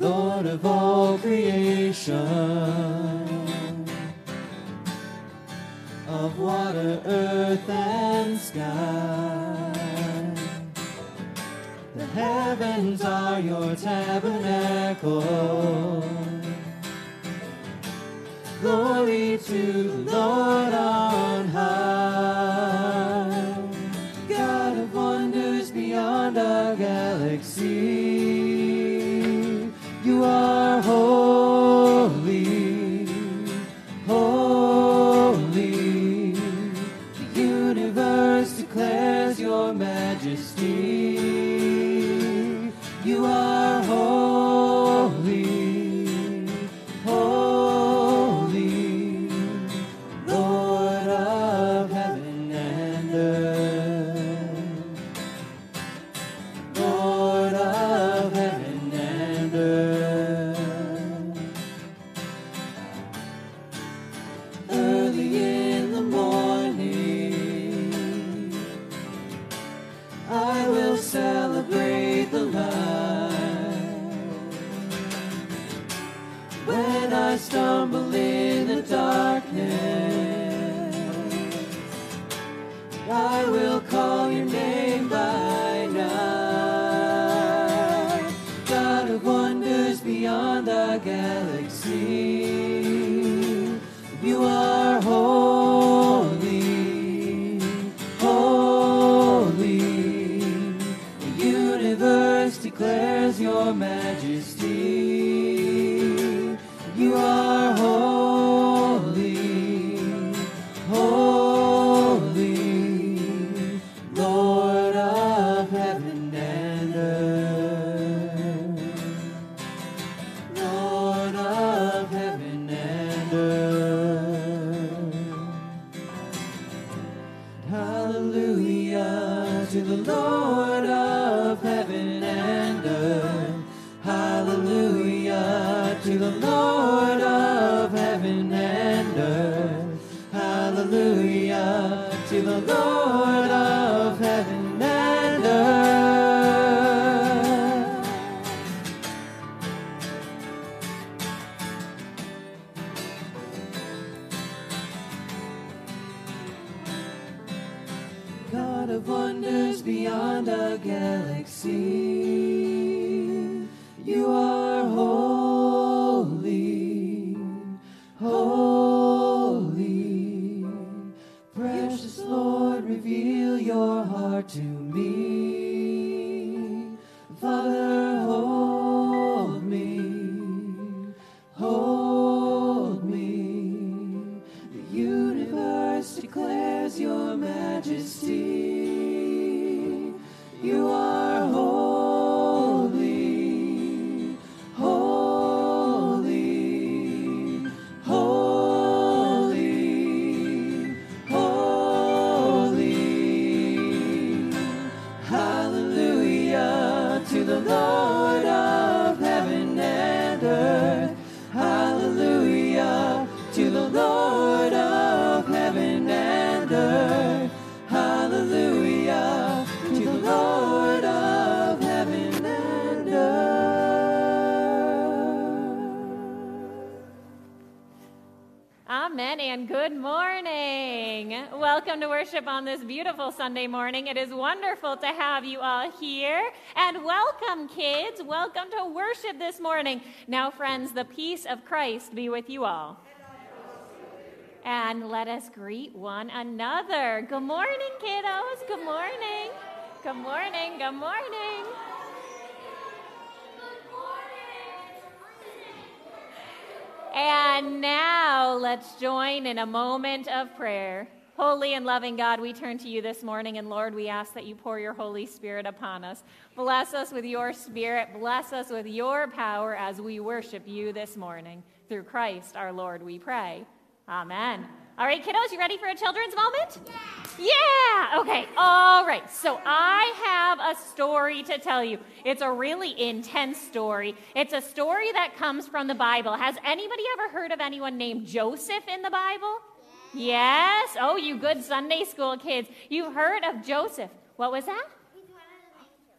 Lord of all creation, of water, earth, and sky. The heavens are your tabernacle. Glory to the Lord on your majesty. Worship on this beautiful Sunday morning. It is wonderful to have you all here. And welcome, kids. Welcome to worship this morning. Now, friends, the peace of Christ be with you all. And let us greet one another. Good morning, kiddos. Good morning. Good morning. Good morning. And now let's join in a moment of prayer. Holy and loving God, we turn to you this morning, and Lord, we ask that you pour your Holy Spirit upon us. Bless us with your Spirit. Bless us with your power as we worship you this morning. Through Christ our Lord, we pray. Amen. All right, kiddos, you ready for a children's moment? Yeah. yeah. Okay. All right. So I have a story to tell you. It's a really intense story. It's a story that comes from the Bible. Has anybody ever heard of anyone named Joseph in the Bible? Yes. Oh, you good Sunday school kids. You've heard of Joseph. What was that?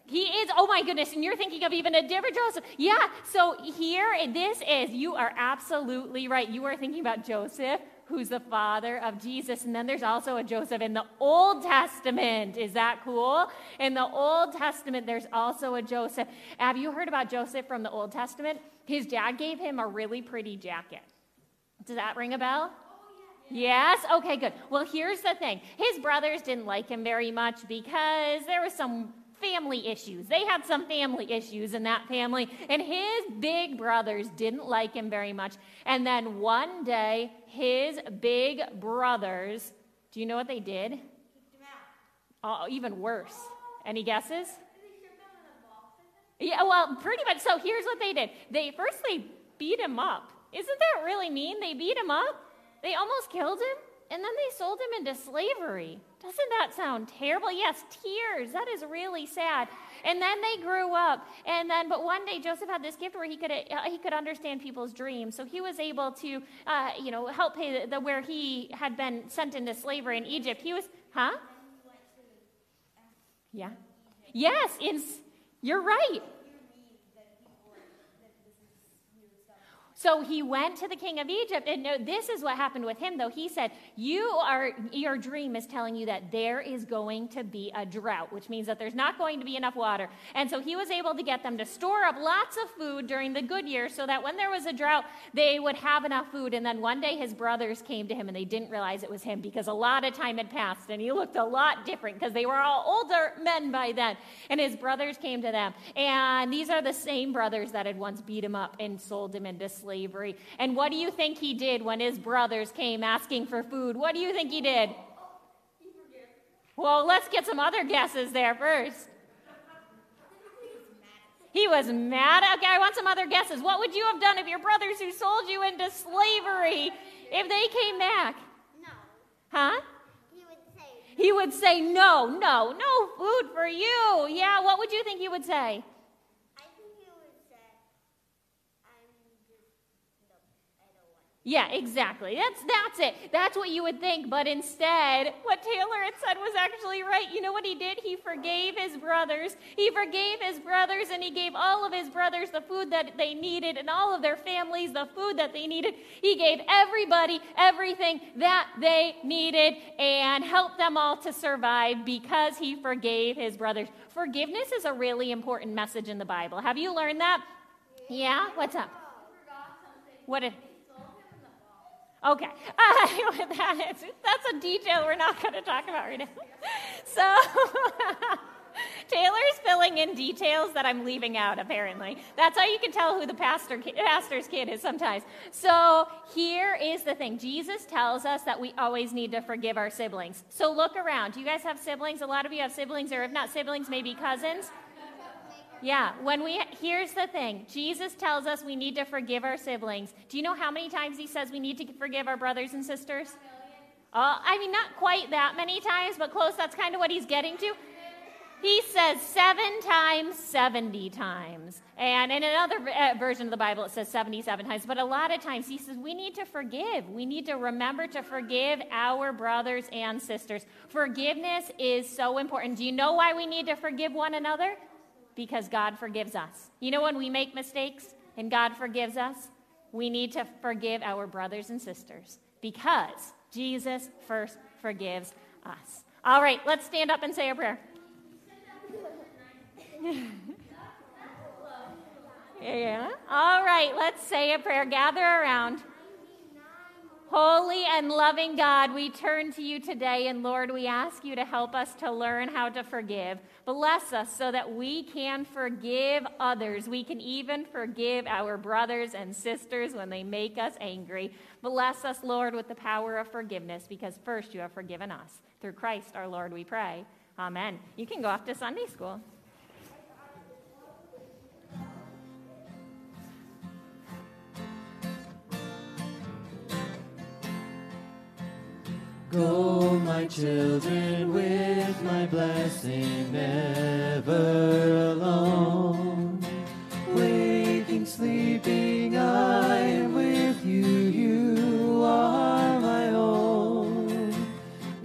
He is, oh my goodness, and you're thinking of even a different Joseph. Yeah, so here, this is, you are absolutely right. You are thinking about Joseph, who's the father of Jesus. And then there's also a Joseph in the Old Testament. Is that cool? In the Old Testament, there's also a Joseph. Have you heard about Joseph from the Old Testament? His dad gave him a really pretty jacket. Does that ring a bell? Yes? Okay, good. Well, here's the thing his brothers didn't like him very much because there was some family issues. They had some family issues in that family, and his big brothers didn't like him very much. And then one day, his big brothers, do you know what they did? Oh, even worse. Any guesses? Yeah, well, pretty much. So here's what they did. They first they beat him up. Isn't that really mean? They beat him up. They almost killed him, and then they sold him into slavery. Doesn't that sound terrible? Yes, tears. That is really sad. And then they grew up. And then, but one day Joseph had this gift where he could uh, he could understand people's dreams. So he was able to, uh, you know, help pay the, the, where he had been sent into slavery in Egypt. He was, huh? Yeah. Yes, in, you're right. So he went to the king of Egypt, and no, this is what happened with him, though. He said, You are, your dream is telling you that there is going to be a drought, which means that there's not going to be enough water. And so he was able to get them to store up lots of food during the good years so that when there was a drought, they would have enough food. And then one day his brothers came to him and they didn't realize it was him because a lot of time had passed and he looked a lot different because they were all older men by then. And his brothers came to them. And these are the same brothers that had once beat him up and sold him into slavery slavery. And what do you think he did when his brothers came asking for food? What do you think he did? Well, let's get some other guesses there first. He was mad. Okay, I want some other guesses. What would you have done if your brothers who sold you into slavery, if they came back? No. Huh? He would say. He would say, no, no, no food for you. Yeah, what would you think he would say? Yeah, exactly. That's that's it. That's what you would think, but instead, what Taylor had said was actually right. You know what he did? He forgave his brothers. He forgave his brothers and he gave all of his brothers the food that they needed and all of their families the food that they needed. He gave everybody everything that they needed and helped them all to survive because he forgave his brothers. Forgiveness is a really important message in the Bible. Have you learned that? Yeah? What's up? What if Okay, uh, that is, that's a detail we're not going to talk about right now. So, Taylor's filling in details that I'm leaving out, apparently. That's how you can tell who the pastor, pastor's kid is sometimes. So, here is the thing Jesus tells us that we always need to forgive our siblings. So, look around. Do you guys have siblings? A lot of you have siblings, or if not siblings, maybe cousins. Yeah, when we here's the thing. Jesus tells us we need to forgive our siblings. Do you know how many times he says we need to forgive our brothers and sisters? Uh, I mean, not quite that many times, but close. That's kind of what he's getting to. He says seven times, 70 times. And in another uh, version of the Bible, it says 77 times. But a lot of times, he says we need to forgive. We need to remember to forgive our brothers and sisters. Forgiveness is so important. Do you know why we need to forgive one another? Because God forgives us. You know, when we make mistakes and God forgives us, we need to forgive our brothers and sisters because Jesus first forgives us. All right, let's stand up and say a prayer. yeah. All right, let's say a prayer. Gather around. Holy and loving God, we turn to you today, and Lord, we ask you to help us to learn how to forgive. Bless us so that we can forgive others. We can even forgive our brothers and sisters when they make us angry. Bless us, Lord, with the power of forgiveness, because first you have forgiven us. Through Christ our Lord, we pray. Amen. You can go off to Sunday school. Go, my children, with my blessing, never alone. Waking, sleeping, I am with you, you are my own.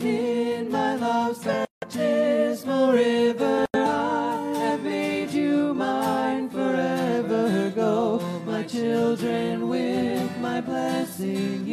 In my love's baptismal river, I have made you mine forever. Go, my children, with my blessing,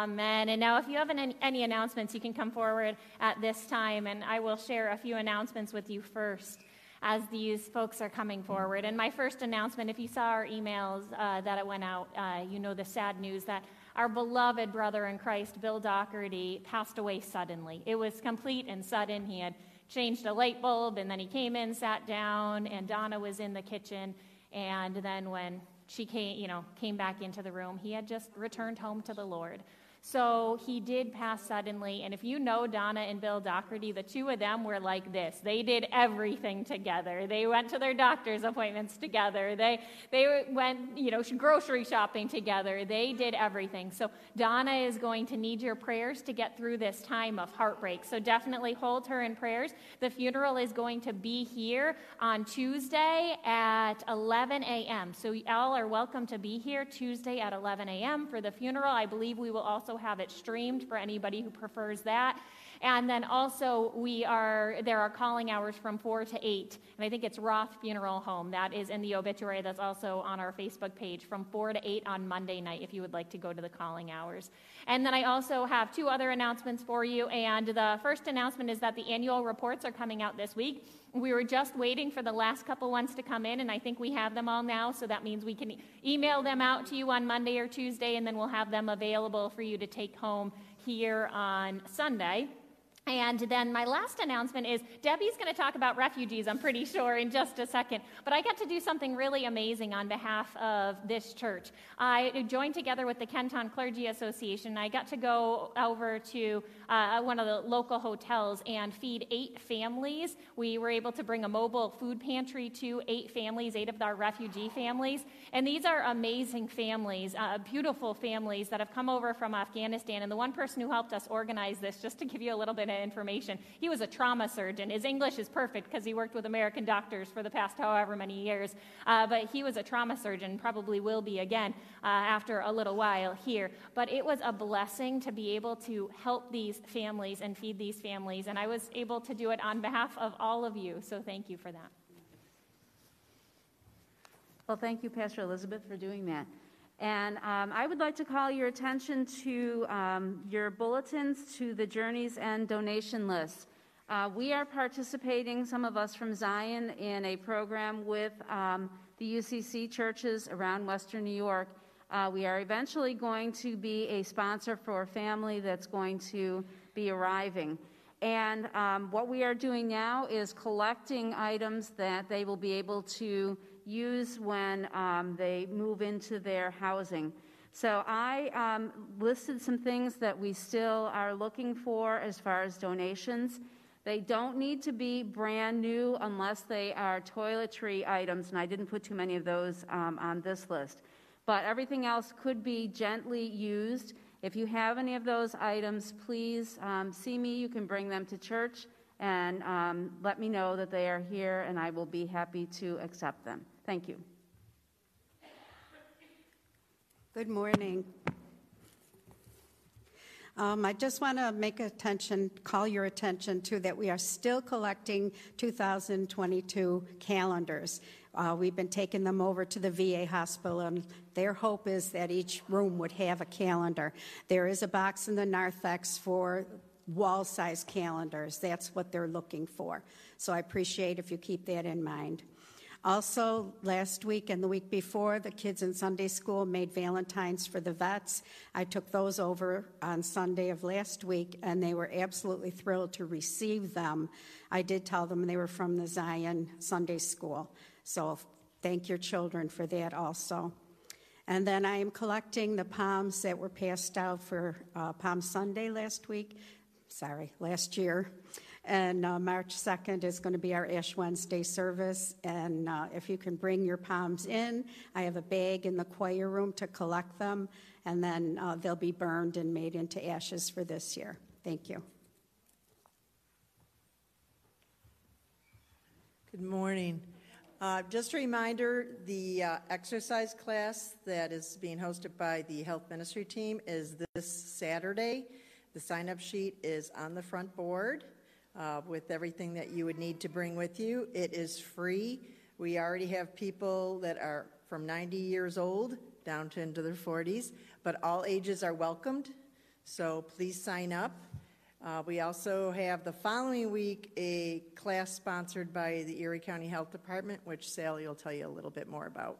Amen. And now, if you have any, any announcements, you can come forward at this time, and I will share a few announcements with you first as these folks are coming forward. And my first announcement if you saw our emails uh, that it went out, uh, you know the sad news that our beloved brother in Christ, Bill Doherty, passed away suddenly. It was complete and sudden. He had changed a light bulb, and then he came in, sat down, and Donna was in the kitchen. And then when she came, you know, came back into the room, he had just returned home to the Lord. So he did pass suddenly. And if you know Donna and Bill Doherty, the two of them were like this. They did everything together. They went to their doctor's appointments together. They, they went, you know, grocery shopping together. They did everything. So Donna is going to need your prayers to get through this time of heartbreak. So definitely hold her in prayers. The funeral is going to be here on Tuesday at 11 a.m. So y'all are welcome to be here Tuesday at 11 a.m. for the funeral. I believe we will also also have it streamed for anybody who prefers that. And then also we are there are calling hours from four to eight, and I think it's Roth Funeral Home that is in the obituary. That's also on our Facebook page from four to eight on Monday night if you would like to go to the calling hours. And then I also have two other announcements for you. And the first announcement is that the annual reports are coming out this week. We were just waiting for the last couple ones to come in, and I think we have them all now. So that means we can email them out to you on Monday or Tuesday, and then we'll have them available for you to take home here on Sunday. And then my last announcement is Debbie's going to talk about refugees, I'm pretty sure, in just a second. But I got to do something really amazing on behalf of this church. I joined together with the Kenton Clergy Association. I got to go over to uh, one of the local hotels and feed eight families. We were able to bring a mobile food pantry to eight families, eight of our refugee families. And these are amazing families, uh, beautiful families that have come over from Afghanistan. And the one person who helped us organize this, just to give you a little bit of information. He was a trauma surgeon. His English is perfect because he worked with American doctors for the past however many years. Uh, but he was a trauma surgeon, probably will be again uh, after a little while here. But it was a blessing to be able to help these families and feed these families. And I was able to do it on behalf of all of you. So thank you for that. Well, thank you, Pastor Elizabeth, for doing that. And um, I would like to call your attention to um, your bulletins to the Journey's End donation list. Uh, we are participating, some of us from Zion, in a program with um, the UCC churches around Western New York. Uh, we are eventually going to be a sponsor for a family that's going to be arriving. And um, what we are doing now is collecting items that they will be able to use when um, they move into their housing. So I um, listed some things that we still are looking for as far as donations. They don't need to be brand new unless they are toiletry items, and I didn't put too many of those um, on this list. But everything else could be gently used. If you have any of those items, please um, see me. You can bring them to church and um, let me know that they are here, and I will be happy to accept them. Thank you. Good morning. Um, I just want to make attention, call your attention to that we are still collecting 2022 calendars. Uh, we've been taking them over to the VA hospital, and their hope is that each room would have a calendar. There is a box in the narthex for wall size calendars. That's what they're looking for. So I appreciate if you keep that in mind. Also, last week and the week before, the kids in Sunday school made Valentines for the vets. I took those over on Sunday of last week, and they were absolutely thrilled to receive them. I did tell them they were from the Zion Sunday School. So thank your children for that also. And then I am collecting the palms that were passed out for uh, Palm Sunday last week. Sorry, last year. And uh, March 2nd is going to be our Ash Wednesday service. And uh, if you can bring your palms in, I have a bag in the choir room to collect them, and then uh, they'll be burned and made into ashes for this year. Thank you. Good morning. Uh, just a reminder the uh, exercise class that is being hosted by the health ministry team is this Saturday. The sign up sheet is on the front board. Uh, with everything that you would need to bring with you. It is free. We already have people that are from 90 years old down to into their 40s, but all ages are welcomed. So please sign up. Uh, we also have the following week a class sponsored by the Erie County Health Department, which Sally will tell you a little bit more about.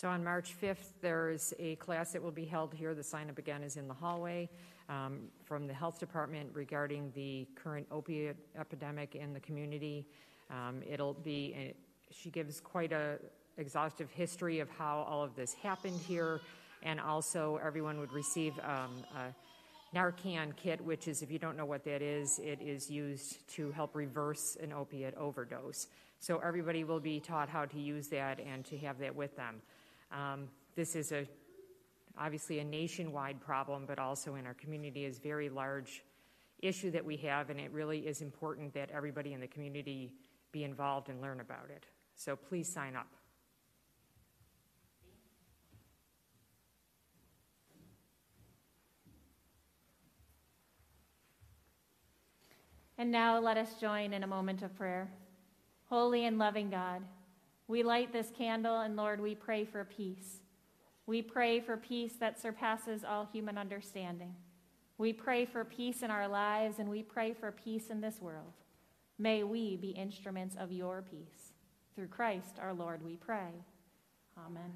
So on March 5th, there's a class that will be held here. The sign up again is in the hallway um, from the Health Department regarding the current opiate epidemic in the community. Um, it'll be, a, she gives quite a exhaustive history of how all of this happened here, and also everyone would receive um, a Narcan kit, which is, if you don't know what that is, it is used to help reverse an opiate overdose. So everybody will be taught how to use that and to have that with them. Um, this is a obviously a nationwide problem, but also in our community is very large issue that we have, and it really is important that everybody in the community be involved and learn about it. So please sign up. And now let us join in a moment of prayer. Holy and loving God, we light this candle, and Lord, we pray for peace. We pray for peace that surpasses all human understanding. We pray for peace in our lives, and we pray for peace in this world. May we be instruments of your peace. Through Christ our Lord, we pray. Amen.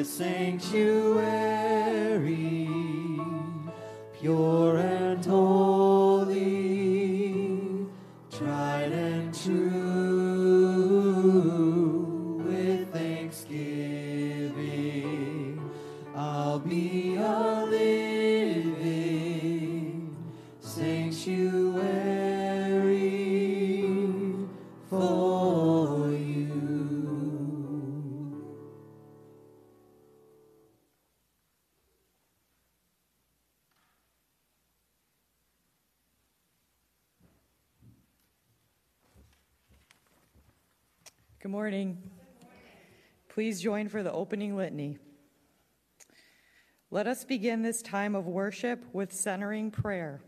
A sanctuary, pure and holy, tried and true. Please join for the opening litany. Let us begin this time of worship with centering prayer.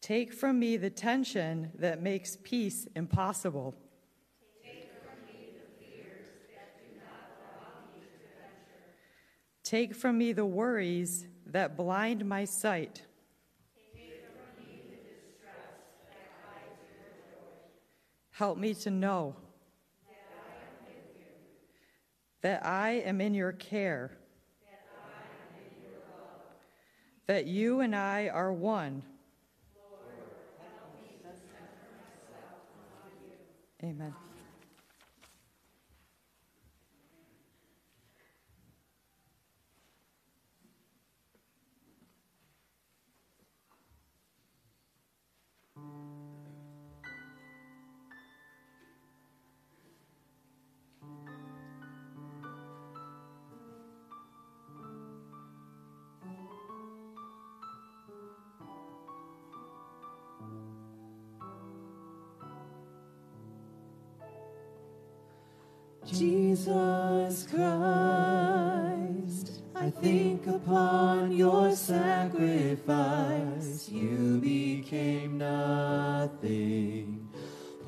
Take from me the tension that makes peace impossible. Take from me the worries that blind my sight. Help me to know that I am in your care, that you and I are one. Amen. Jesus Christ, I think upon your sacrifice. You became nothing,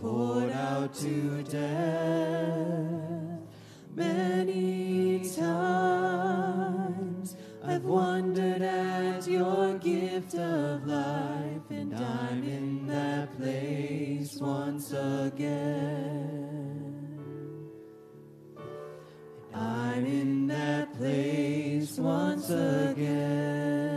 poured out to death. Many times I've wondered at your gift of life, and I'm in that place once again. Place once again.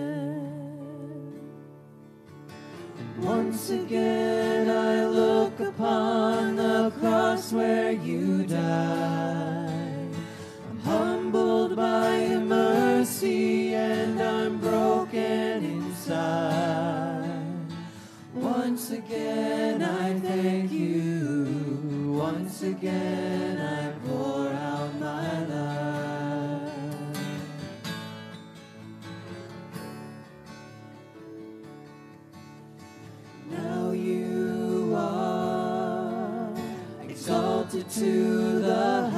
Once again I look upon the cross where you died. I'm humbled by your mercy and I'm broken inside. Once again I thank you. Once again I to the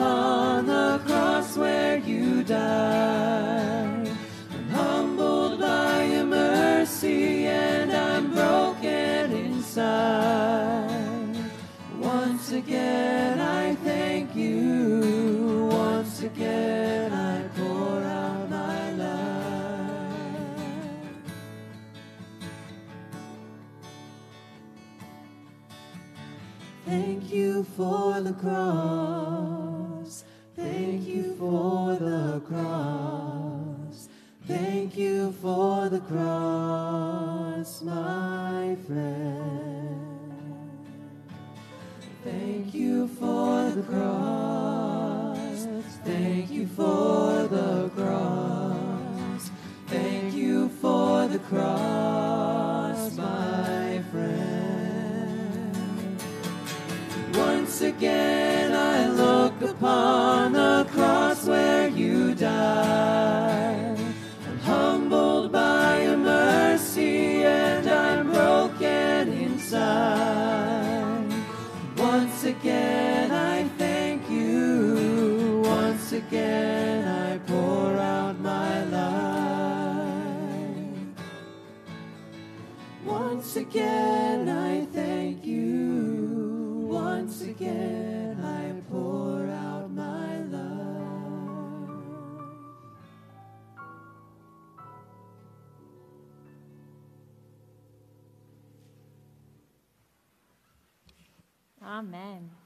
upon the cross where you died. I'm humbled by your mercy and I'm broken inside. Once again I thank you. Once again I pour out my life. Thank you for the cross. Cross. Thank you for the cross, my friend. Thank you for the cross. Thank you for the cross. Thank you for the cross, my friend. Once again I look upon the cross where Once again I thank you. Once again I pour out my love. Amen.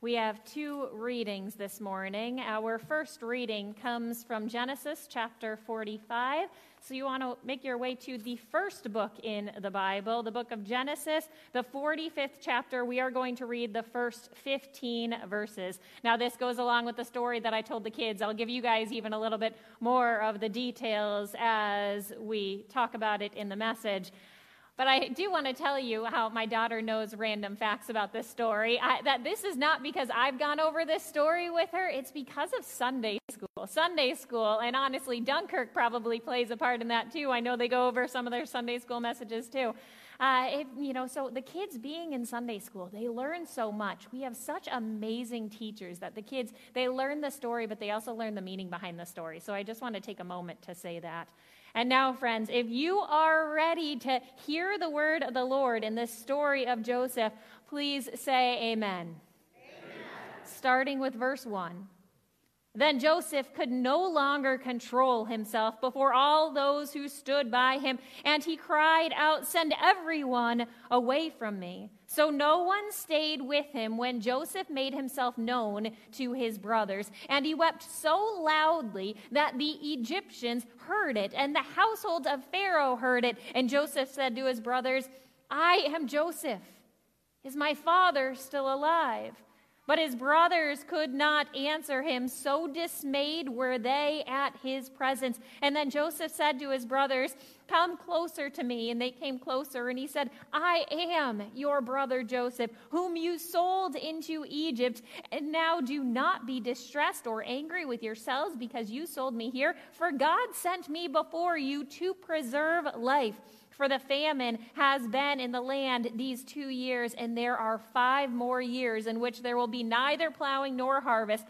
We have two readings this morning. Our first reading comes from Genesis chapter 45. So you want to make your way to the first book in the Bible, the book of Genesis, the 45th chapter. We are going to read the first 15 verses. Now, this goes along with the story that I told the kids. I'll give you guys even a little bit more of the details as we talk about it in the message. But I do want to tell you how my daughter knows random facts about this story. I, that this is not because I've gone over this story with her, it's because of Sunday school. Sunday school, and honestly, Dunkirk probably plays a part in that too. I know they go over some of their Sunday school messages too. Uh, you know, so the kids being in Sunday school, they learn so much. We have such amazing teachers that the kids they learn the story, but they also learn the meaning behind the story. So I just want to take a moment to say that. And now, friends, if you are ready to hear the word of the Lord in this story of Joseph, please say amen. amen. Starting with verse 1. Then Joseph could no longer control himself before all those who stood by him, and he cried out, Send everyone away from me. So no one stayed with him when Joseph made himself known to his brothers. And he wept so loudly that the Egyptians heard it, and the households of Pharaoh heard it. And Joseph said to his brothers, I am Joseph. Is my father still alive? But his brothers could not answer him, so dismayed were they at his presence. And then Joseph said to his brothers, Come closer to me. And they came closer, and he said, I am your brother Joseph, whom you sold into Egypt. And now do not be distressed or angry with yourselves because you sold me here, for God sent me before you to preserve life. For the famine has been in the land these two years, and there are five more years in which there will be neither plowing nor harvest.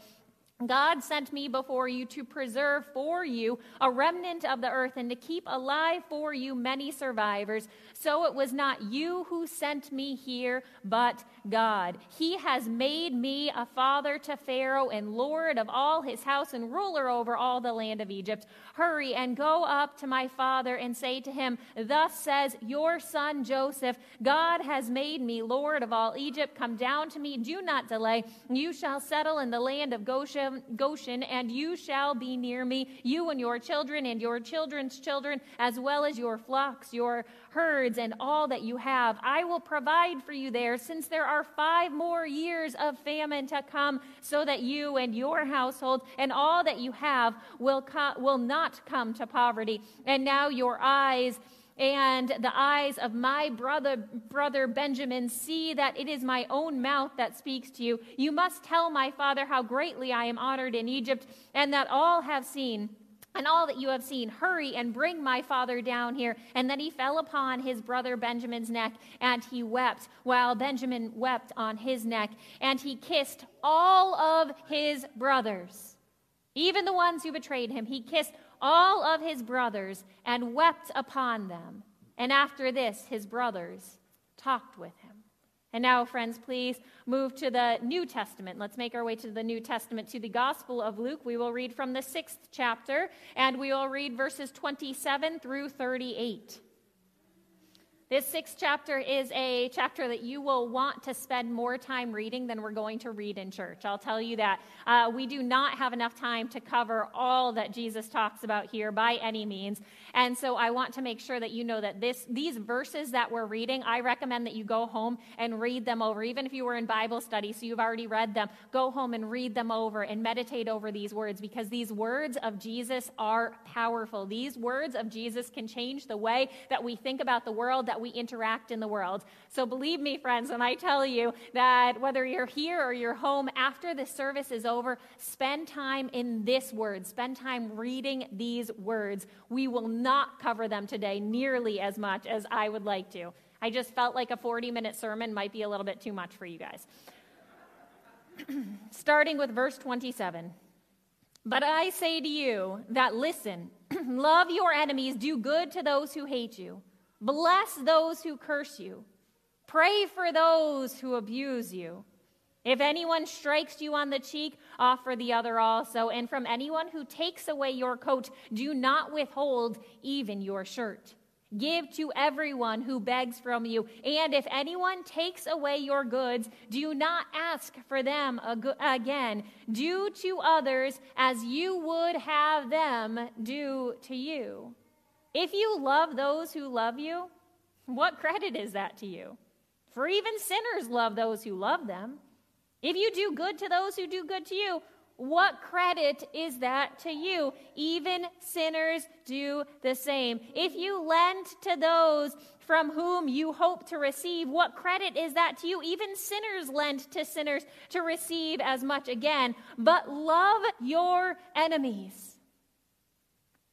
God sent me before you to preserve for you a remnant of the earth and to keep alive for you many survivors. So it was not you who sent me here, but God. He has made me a father to Pharaoh and lord of all his house and ruler over all the land of Egypt. Hurry and go up to my father and say to him, Thus says your son Joseph, God has made me lord of all Egypt. Come down to me, do not delay. You shall settle in the land of Goshen Goshen, and you shall be near me, you and your children and your children's children, as well as your flocks, your herds, and all that you have. I will provide for you there, since there are five more years of famine to come, so that you and your household and all that you have will, co- will not come to poverty. And now your eyes and the eyes of my brother brother Benjamin see that it is my own mouth that speaks to you. You must tell my father how greatly I am honored in Egypt, and that all have seen. And all that you have seen, hurry and bring my father down here. And then he fell upon his brother Benjamin's neck, and he wept, while Benjamin wept on his neck. And he kissed all of his brothers, even the ones who betrayed him. He kissed all of his brothers and wept upon them. And after this, his brothers talked with him. And now, friends, please move to the New Testament. Let's make our way to the New Testament, to the Gospel of Luke. We will read from the sixth chapter, and we will read verses 27 through 38. This sixth chapter is a chapter that you will want to spend more time reading than we're going to read in church. I'll tell you that. Uh, we do not have enough time to cover all that Jesus talks about here by any means. And so I want to make sure that you know that this, these verses that we're reading, I recommend that you go home and read them over. Even if you were in Bible study, so you've already read them, go home and read them over and meditate over these words because these words of Jesus are powerful. These words of Jesus can change the way that we think about the world, we interact in the world. So believe me, friends, when I tell you that whether you're here or you're home after the service is over, spend time in this word, spend time reading these words. We will not cover them today nearly as much as I would like to. I just felt like a 40 minute sermon might be a little bit too much for you guys. Starting with verse 27. But I say to you that listen, love your enemies, do good to those who hate you, bless those who curse you, pray for those who abuse you. If anyone strikes you on the cheek, offer the other also. And from anyone who takes away your coat, do not withhold even your shirt. Give to everyone who begs from you. And if anyone takes away your goods, do not ask for them again. Do to others as you would have them do to you. If you love those who love you, what credit is that to you? For even sinners love those who love them. If you do good to those who do good to you, what credit is that to you? Even sinners do the same. If you lend to those from whom you hope to receive, what credit is that to you? Even sinners lend to sinners to receive as much again. But love your enemies.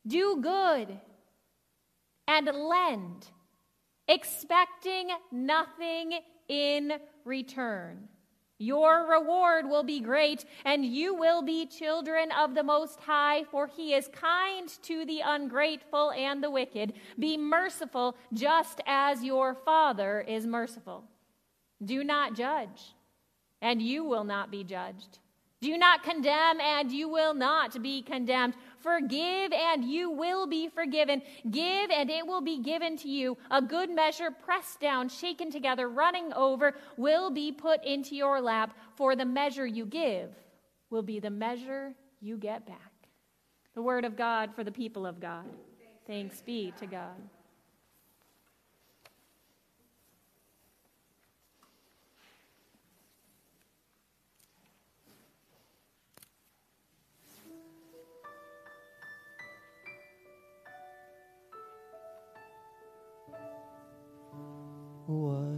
Do good and lend, expecting nothing in return. Your reward will be great, and you will be children of the Most High, for He is kind to the ungrateful and the wicked. Be merciful, just as your Father is merciful. Do not judge, and you will not be judged. Do not condemn, and you will not be condemned. Forgive, and you will be forgiven. Give, and it will be given to you. A good measure, pressed down, shaken together, running over, will be put into your lap. For the measure you give will be the measure you get back. The word of God for the people of God. Thanks be to God.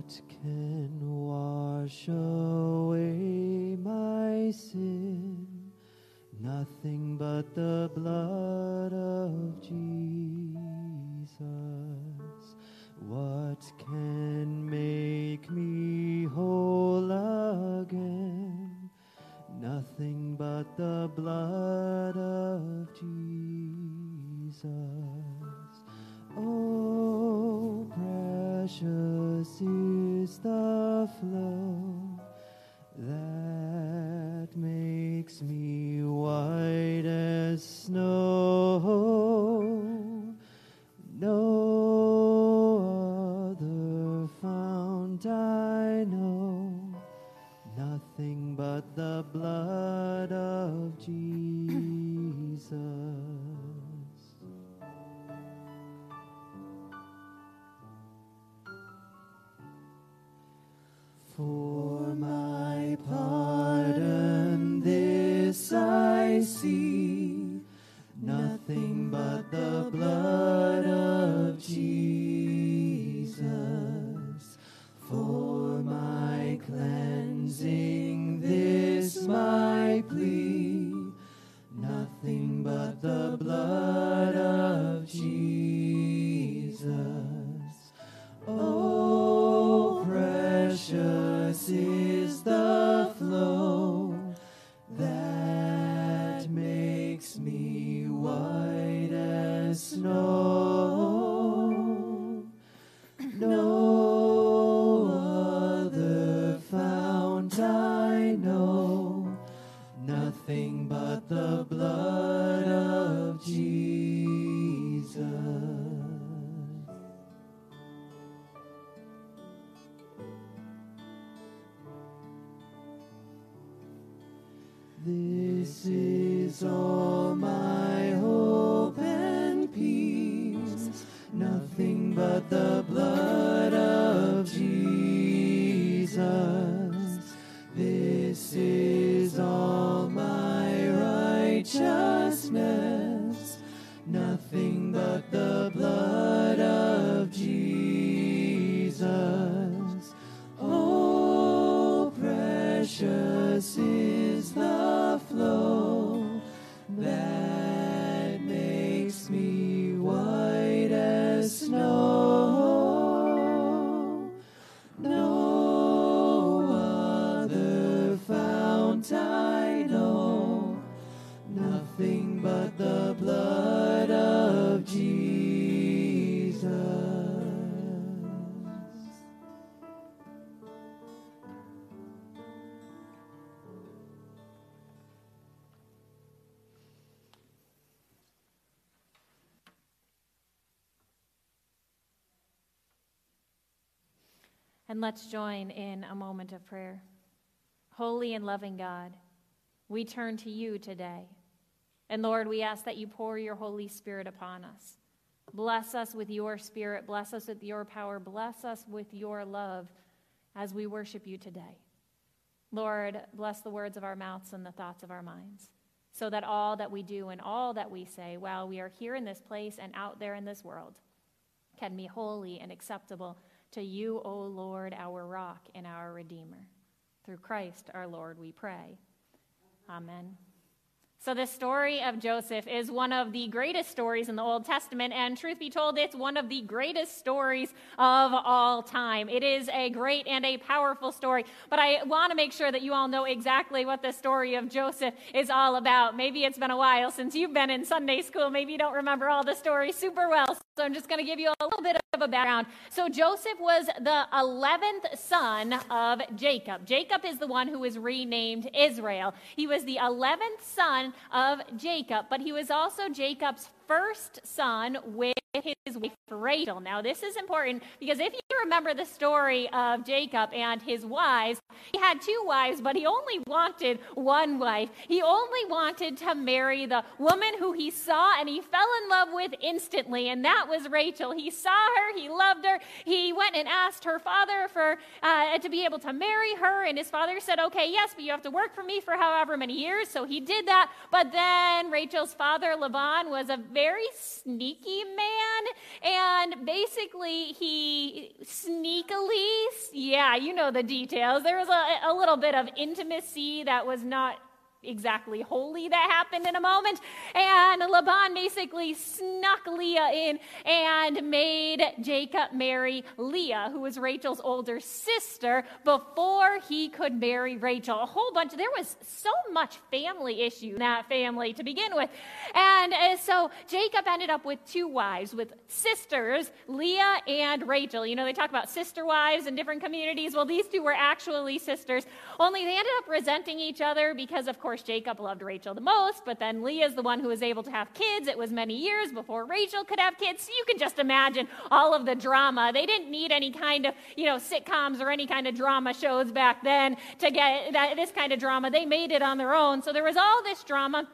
Can wash away my sin? And let's join in a moment of prayer. Holy and loving God, we turn to you today. And Lord, we ask that you pour your Holy Spirit upon us. Bless us with your Spirit. Bless us with your power. Bless us with your love as we worship you today. Lord, bless the words of our mouths and the thoughts of our minds, so that all that we do and all that we say while we are here in this place and out there in this world can be holy and acceptable to you, O Lord, our rock and our Redeemer. Through Christ our Lord, we pray. Amen. So, the story of Joseph is one of the greatest stories in the Old Testament, and truth be told, it's one of the greatest stories of all time. It is a great and a powerful story, but I want to make sure that you all know exactly what the story of Joseph is all about. Maybe it's been a while since you've been in Sunday school, maybe you don't remember all the story super well, so I'm just going to give you a little bit of a background. So, Joseph was the 11th son of Jacob. Jacob is the one who was renamed Israel. He was the 11th son of Jacob, but he was also Jacob's first son with his wife Rachel. Now, this is important because if you remember the story of Jacob and his wives, he had two wives, but he only wanted one wife. He only wanted to marry the woman who he saw and he fell in love with instantly, and that was Rachel. He saw her, he loved her. He went and asked her father for uh, to be able to marry her, and his father said, "Okay, yes, but you have to work for me for however many years." So he did that. But then Rachel's father Laban was a very sneaky man, and basically he sneakily, yeah, you know the details. There was a, a little bit of intimacy that was not exactly holy that happened in a moment. And Laban basically snuck Leah in and made Jacob marry Leah, who was Rachel's older sister, before he could marry Rachel. A whole bunch, there was so much family issue in that family to begin with. And uh, so Jacob ended up with two wives, with sisters, Leah and Rachel. You know, they talk about sister wives in different communities. Well, these two were actually sisters, only they ended up resenting each other because, of course, Jacob loved Rachel the most, but then Leah's the one who was able to have kids. It was many years before Rachel could have kids. So you can just imagine all of the drama. They didn't need any kind of, you know, sitcoms or any kind of drama shows back then to get that, this kind of drama. They made it on their own. So there was all this drama.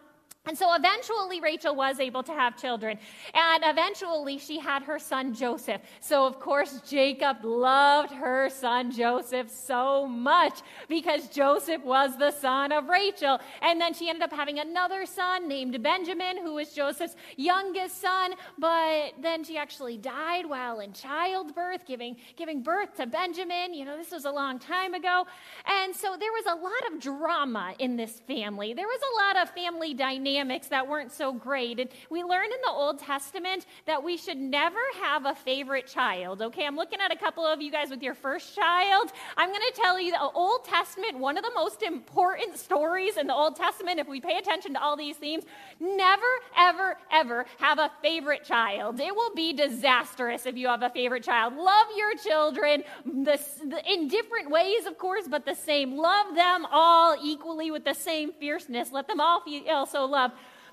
And so eventually Rachel was able to have children. And eventually she had her son Joseph. So of course Jacob loved her son Joseph so much because Joseph was the son of Rachel. And then she ended up having another son named Benjamin, who was Joseph's youngest son. But then she actually died while in childbirth, giving, giving birth to Benjamin. You know, this was a long time ago. And so there was a lot of drama in this family. There was a lot of family dynamics dynamics that weren't so great. And we learn in the Old Testament that we should never have a favorite child. Okay, I'm looking at a couple of you guys with your first child. I'm going to tell you the Old Testament, one of the most important stories in the Old Testament, if we pay attention to all these themes, never, ever, ever have a favorite child. It will be disastrous if you have a favorite child. Love your children the, the, in different ways, of course, but the same. Love them all equally with the same fierceness. Let them all feel so loved.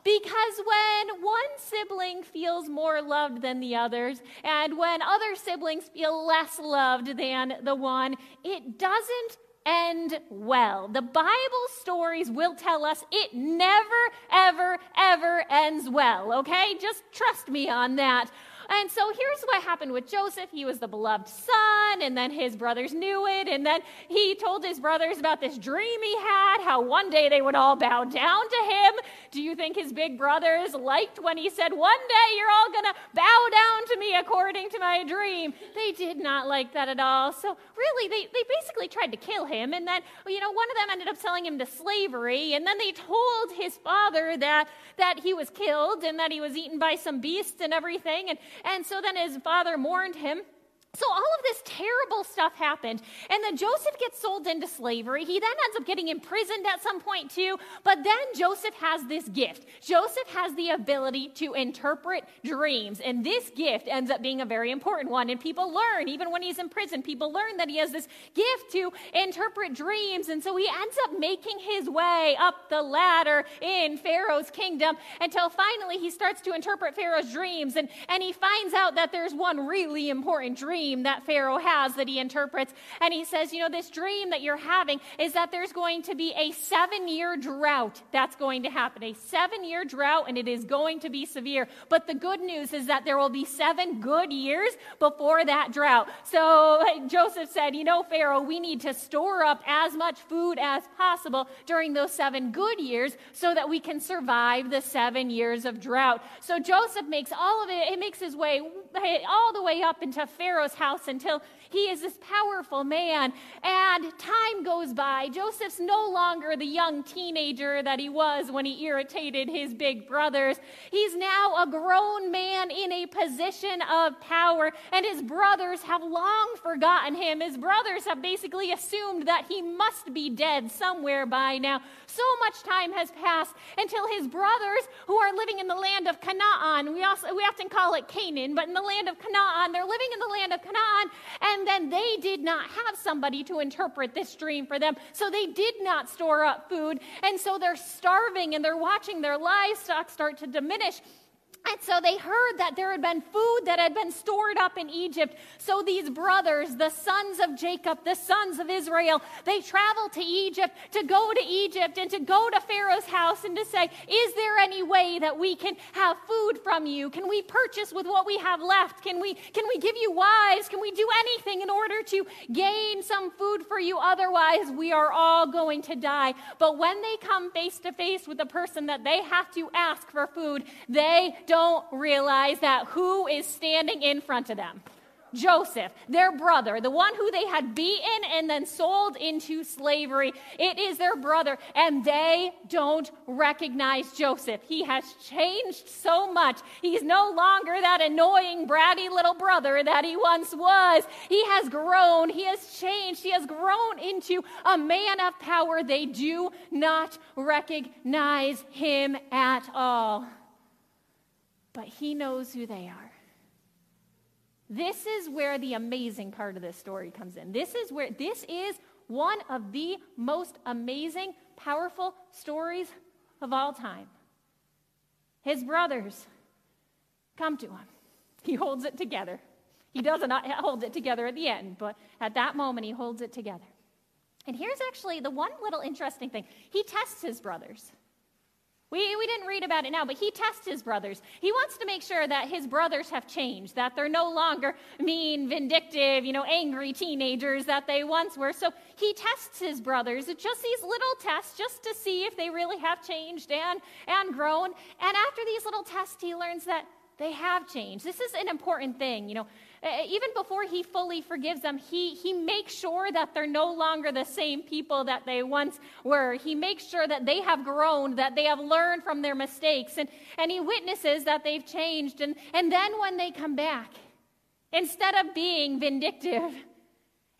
Because when one sibling feels more loved than the others, and when other siblings feel less loved than the one, it doesn't end well. The Bible stories will tell us it never, ever, ever ends well, okay? Just trust me on that. And so here's what happened with Joseph. He was the beloved son, and then his brothers knew it. And then he told his brothers about this dream he had, how one day they would all bow down to him. Do you think his big brothers liked when he said, One day you're all going to bow down to me according to my dream? They did not like that at all. So really, they, they basically tried to kill him. And then, you know, one of them ended up selling him to slavery. And then they told his father that, that he was killed and that he was eaten by some beasts and everything. And, and so then his father mourned him. So all of this terrible stuff happened. And then Joseph gets sold into slavery. He then ends up getting imprisoned at some point too. But then Joseph has this gift. Joseph has the ability to interpret dreams. And this gift ends up being a very important one. And people learn, even when he's in prison, people learn that he has this gift to interpret dreams. And so he ends up making his way up the ladder in Pharaoh's kingdom until finally he starts to interpret Pharaoh's dreams. And, and he finds out that there's one really important dream dream that Pharaoh has that he interprets. And he says, You know, this dream that you're having is that there's going to be a seven year drought that's going to happen. A seven year drought, and it is going to be severe. But the good news is that there will be seven good years before that drought. So Joseph said, You know, Pharaoh, we need to store up as much food as possible during those seven good years so that we can survive the seven years of drought. So Joseph makes all of it, it makes his way all the way up into Pharaoh's Pharaoh's house until he is this powerful man. And time goes by. Joseph's no longer the young teenager that he was when he irritated his big brothers. He's now a grown man in a position of power, and his brothers have long forgotten him. His brothers have basically assumed that he must be dead somewhere by now. So much time has passed until his brothers, who are living in the land of Canaan, we, also, we often call it Canaan, but in the land of Canaan, they're living in the land of Canaan, and then they did not have somebody to interpret this dream for them. So they did not store up food, and so they're starving and they're watching their livestock start to diminish. And so they heard that there had been food that had been stored up in Egypt. So these brothers, the sons of Jacob, the sons of Israel, they traveled to Egypt to go to Egypt and to go to Pharaoh's house and to say, Is there any way that we can have food from you? Can we purchase with what we have left? Can we, can we give you wives? Can we do anything in order to gain some food for you? Otherwise, we are all going to die. But when they come face to face with the person that they have to ask for food, they don't realize that who is standing in front of them? Joseph, their brother, the one who they had beaten and then sold into slavery. It is their brother, and they don't recognize Joseph. He has changed so much. He's no longer that annoying, bratty little brother that he once was. He has grown, he has changed, he has grown into a man of power. They do not recognize him at all but he knows who they are. This is where the amazing part of this story comes in. This is where this is one of the most amazing, powerful stories of all time. His brothers come to him. He holds it together. He does not hold it together at the end, but at that moment, he holds it together. And here's actually the one little interesting thing he tests his brothers. We, we didn't read about it now, but he tests his brothers. He wants to make sure that his brothers have changed, that they're no longer mean, vindictive, you know, angry teenagers that they once were. So he tests his brothers. It's just these little tests just to see if they really have changed and, and grown. And after these little tests, he learns that they have changed. This is an important thing. You know, even before he fully forgives them, he, he makes sure that they're no longer the same people that they once were. He makes sure that they have grown, that they have learned from their mistakes, and, and he witnesses that they've changed. And, and then when they come back, instead of being vindictive,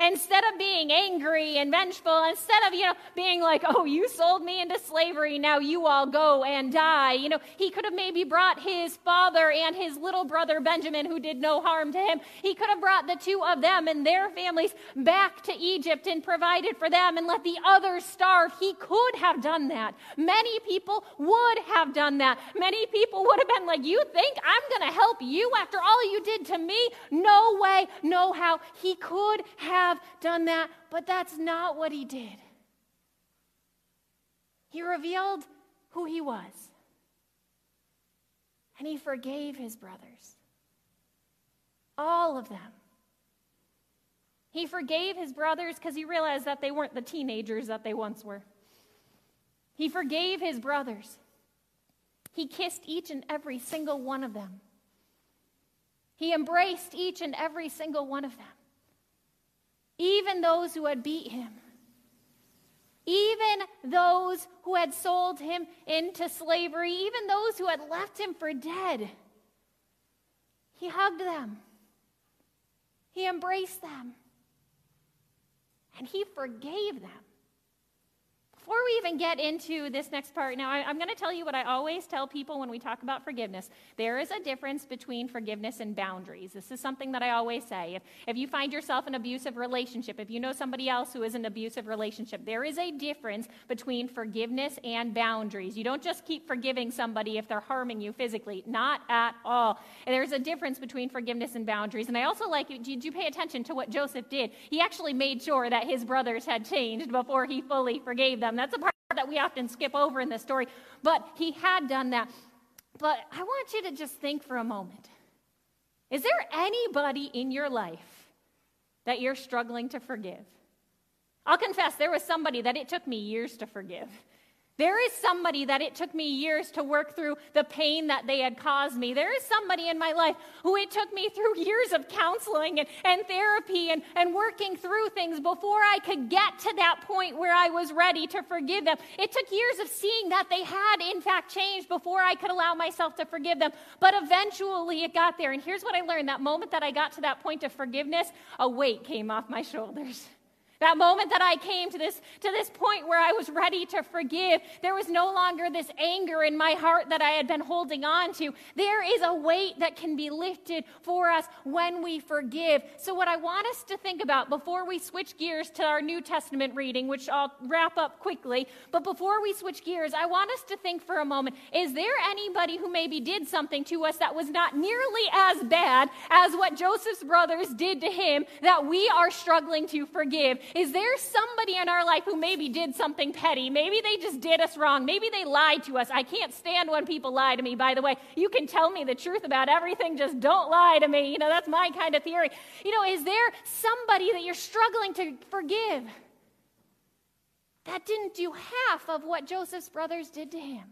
Instead of being angry and vengeful, instead of, you know, being like, oh, you sold me into slavery, now you all go and die, you know, he could have maybe brought his father and his little brother Benjamin, who did no harm to him. He could have brought the two of them and their families back to Egypt and provided for them and let the others starve. He could have done that. Many people would have done that. Many people would have been like, you think I'm going to help you after all you did to me? No way, no how. He could have have done that, but that's not what he did. He revealed who he was, and he forgave his brothers. All of them. He forgave his brothers because he realized that they weren't the teenagers that they once were. He forgave his brothers. He kissed each and every single one of them. He embraced each and every single one of them even those who had beat him, even those who had sold him into slavery, even those who had left him for dead. He hugged them, he embraced them, and he forgave them. Before we even get into this next part, now I, am going to tell you what I always tell people when we talk about forgiveness. There is a difference between forgiveness and boundaries. This is something that I always say. If, if you find yourself in an abusive relationship, if you know somebody else who is in an abusive relationship, there is a difference between forgiveness and boundaries. You don't just keep forgiving somebody if they're harming you physically, not at all. And there's a difference between forgiveness and boundaries. And I also like, did you pay attention to what Joseph did? He actually made sure that his brothers had changed before he fully forgave them. That's a part that we often skip over in this story, but he had done that. But I want you to just think for a moment. Is there anybody in your life that you're struggling to forgive? I'll confess, there was somebody that it took me years to forgive. There is somebody that it took me years to work through the pain that they had caused me. There is somebody in my life who it took me through years of counseling and, and therapy and, and working through things before I could get to that point where I was ready to forgive them. It took years of seeing that they had, in fact, changed before I could allow myself to forgive them. But eventually it got there. And here's what I learned that moment that I got to that point of forgiveness, a weight came off my shoulders. That moment that I came to this, to this point where I was ready to forgive, there was no longer this anger in my heart that I had been holding on to. There is a weight that can be lifted for us when we forgive. So, what I want us to think about before we switch gears to our New Testament reading, which I'll wrap up quickly, but before we switch gears, I want us to think for a moment is there anybody who maybe did something to us that was not nearly as bad as what Joseph's brothers did to him that we are struggling to forgive? Is there somebody in our life who maybe did something petty? Maybe they just did us wrong. Maybe they lied to us. I can't stand when people lie to me, by the way. You can tell me the truth about everything, just don't lie to me. You know, that's my kind of theory. You know, is there somebody that you're struggling to forgive that didn't do half of what Joseph's brothers did to him?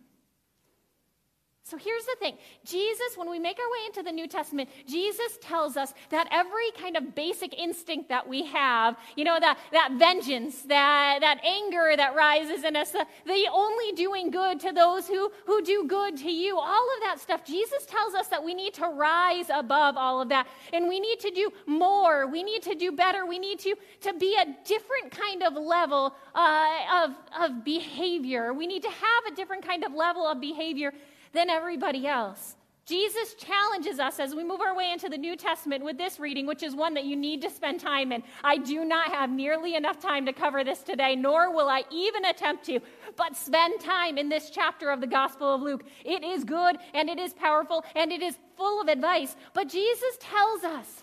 So here's the thing Jesus, when we make our way into the New Testament, Jesus tells us that every kind of basic instinct that we have, you know, that, that vengeance, that, that anger that rises in us, the, the only doing good to those who, who do good to you, all of that stuff, Jesus tells us that we need to rise above all of that and we need to do more. We need to do better. We need to, to be a different kind of level uh, of, of behavior. We need to have a different kind of level of behavior than everybody else. Jesus challenges us as we move our way into the New Testament with this reading, which is one that you need to spend time in. I do not have nearly enough time to cover this today, nor will I even attempt to, but spend time in this chapter of the Gospel of Luke. It is good and it is powerful and it is full of advice. But Jesus tells us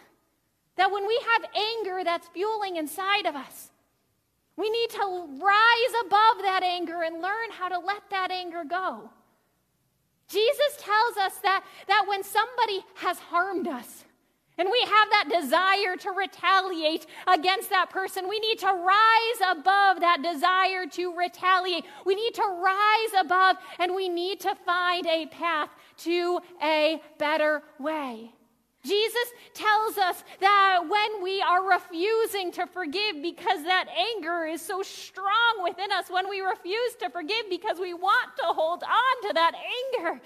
that when we have anger that's fueling inside of us, we need to rise above that anger and learn how to let that anger go. Jesus tells us that, that when somebody has harmed us, and we have that desire to retaliate against that person. We need to rise above that desire to retaliate. We need to rise above and we need to find a path to a better way. Jesus tells us that when we are refusing to forgive because that anger is so strong within us, when we refuse to forgive because we want to hold on to that anger,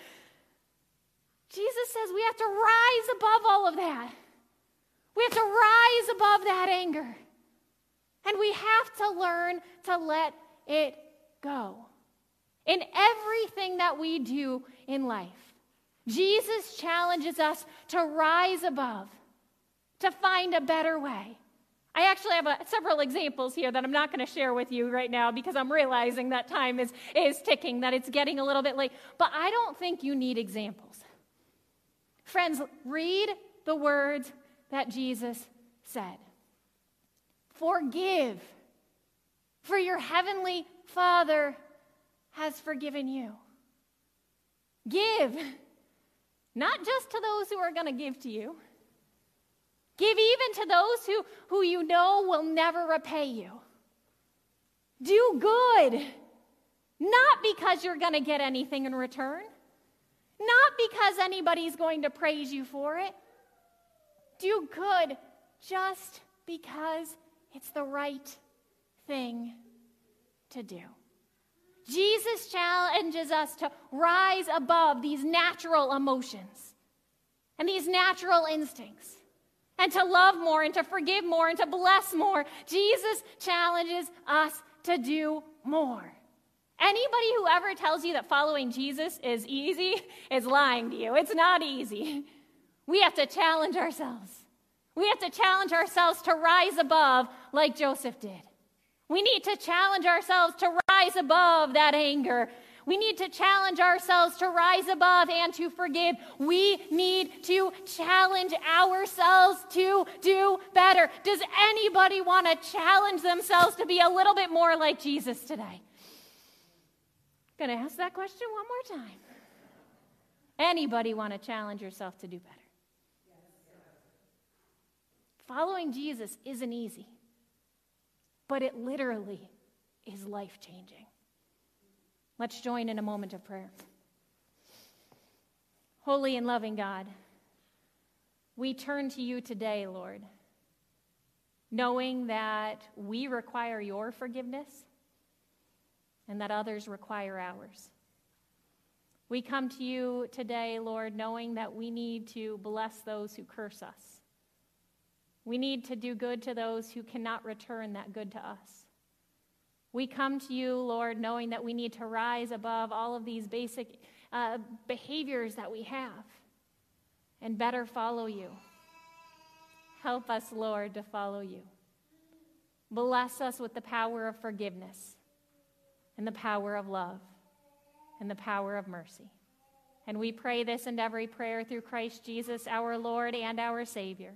Jesus says we have to rise above all of that. We have to rise above that anger. And we have to learn to let it go. In everything that we do in life, Jesus challenges us to rise above, to find a better way. I actually have a, several examples here that I'm not going to share with you right now because I'm realizing that time is, is ticking, that it's getting a little bit late. But I don't think you need examples. Friends, read the words that Jesus said Forgive, for your heavenly Father has forgiven you. Give, not just to those who are going to give to you. Give even to those who, who you know will never repay you. Do good, not because you're going to get anything in return, not because anybody's going to praise you for it. Do good just because it's the right thing to do. Jesus challenges us to rise above these natural emotions and these natural instincts and to love more and to forgive more and to bless more. Jesus challenges us to do more. Anybody who ever tells you that following Jesus is easy is lying to you. It's not easy. We have to challenge ourselves. We have to challenge ourselves to rise above like Joseph did. We need to challenge ourselves to rise above that anger. We need to challenge ourselves to rise above and to forgive. We need to challenge ourselves to do better. Does anybody want to challenge themselves to be a little bit more like Jesus today? Going to ask that question one more time. Anybody want to challenge yourself to do better? Following Jesus isn't easy, but it literally is life changing. Let's join in a moment of prayer. Holy and loving God, we turn to you today, Lord, knowing that we require your forgiveness and that others require ours. We come to you today, Lord, knowing that we need to bless those who curse us we need to do good to those who cannot return that good to us. We come to you, Lord, knowing that we need to rise above all of these basic uh, behaviors that we have and better follow you. Help us, Lord, to follow you. Bless us with the power of forgiveness and the power of love and the power of mercy. And we pray this and every prayer through Christ Jesus, our Lord and our Savior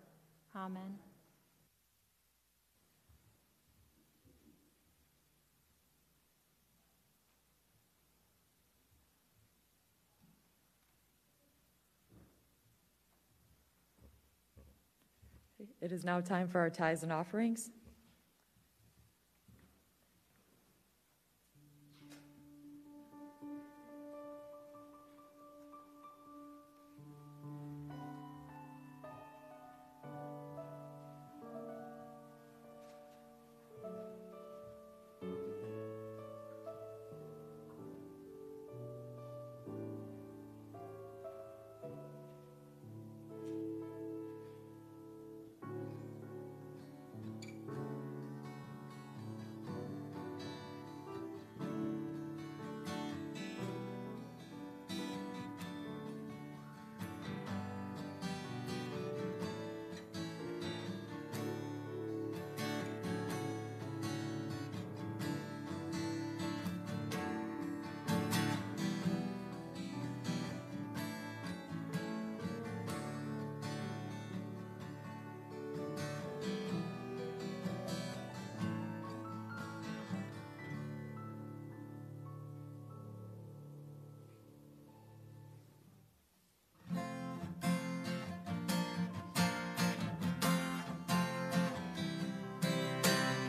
Amen. It is now time for our tithes and offerings.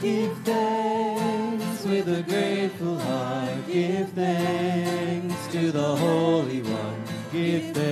Give thanks with a grateful heart. Give thanks to the Holy One. Give thanks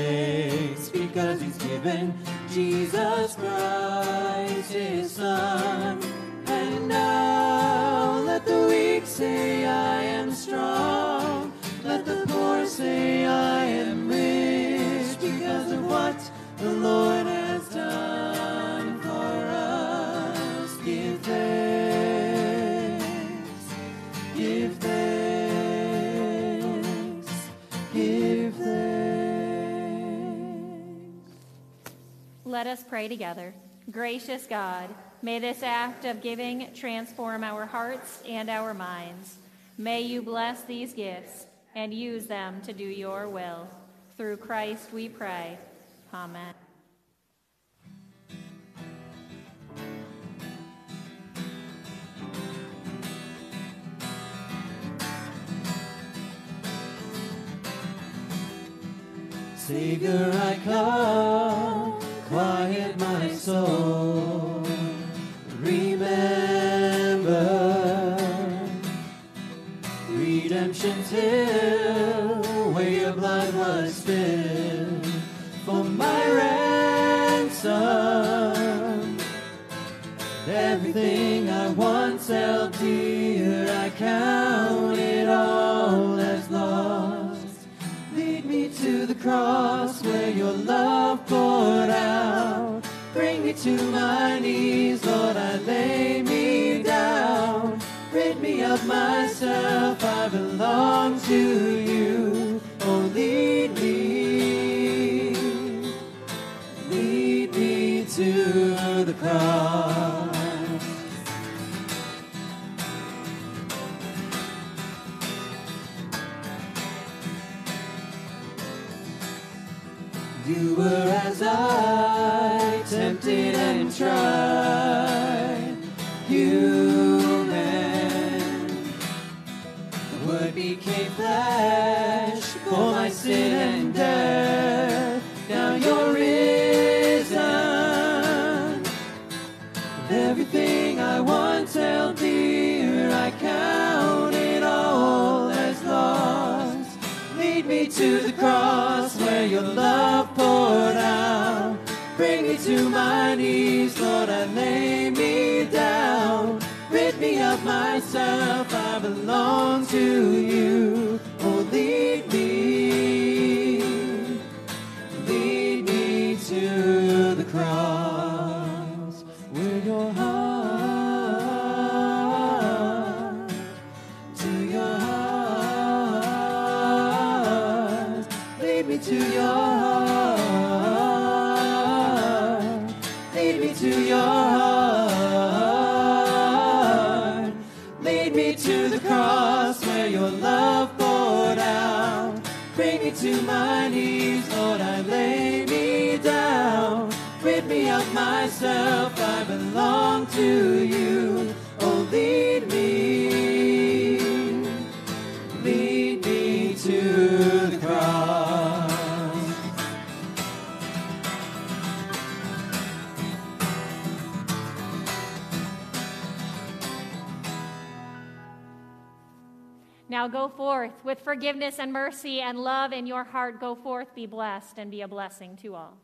pray together. Gracious God, may this act of giving transform our hearts and our minds. May you bless these gifts and use them to do your will. Through Christ we pray. Amen. Savior, I come, quiet my soul. Remember redemption's hill, where your blood was spilled for my ransom. Everything I once held dear, cross where your love poured out. Bring me to my knees, Lord, I lay me down. Rid me of myself, I belong to you. Oh, lead me, lead me to the cross. Were as I, tempted and tried, human. The Word became flesh for my sin to my knees, Lord, I lay me down. Rid me of myself, I belong to you. Go forth with forgiveness and mercy and love in your heart. Go forth, be blessed, and be a blessing to all.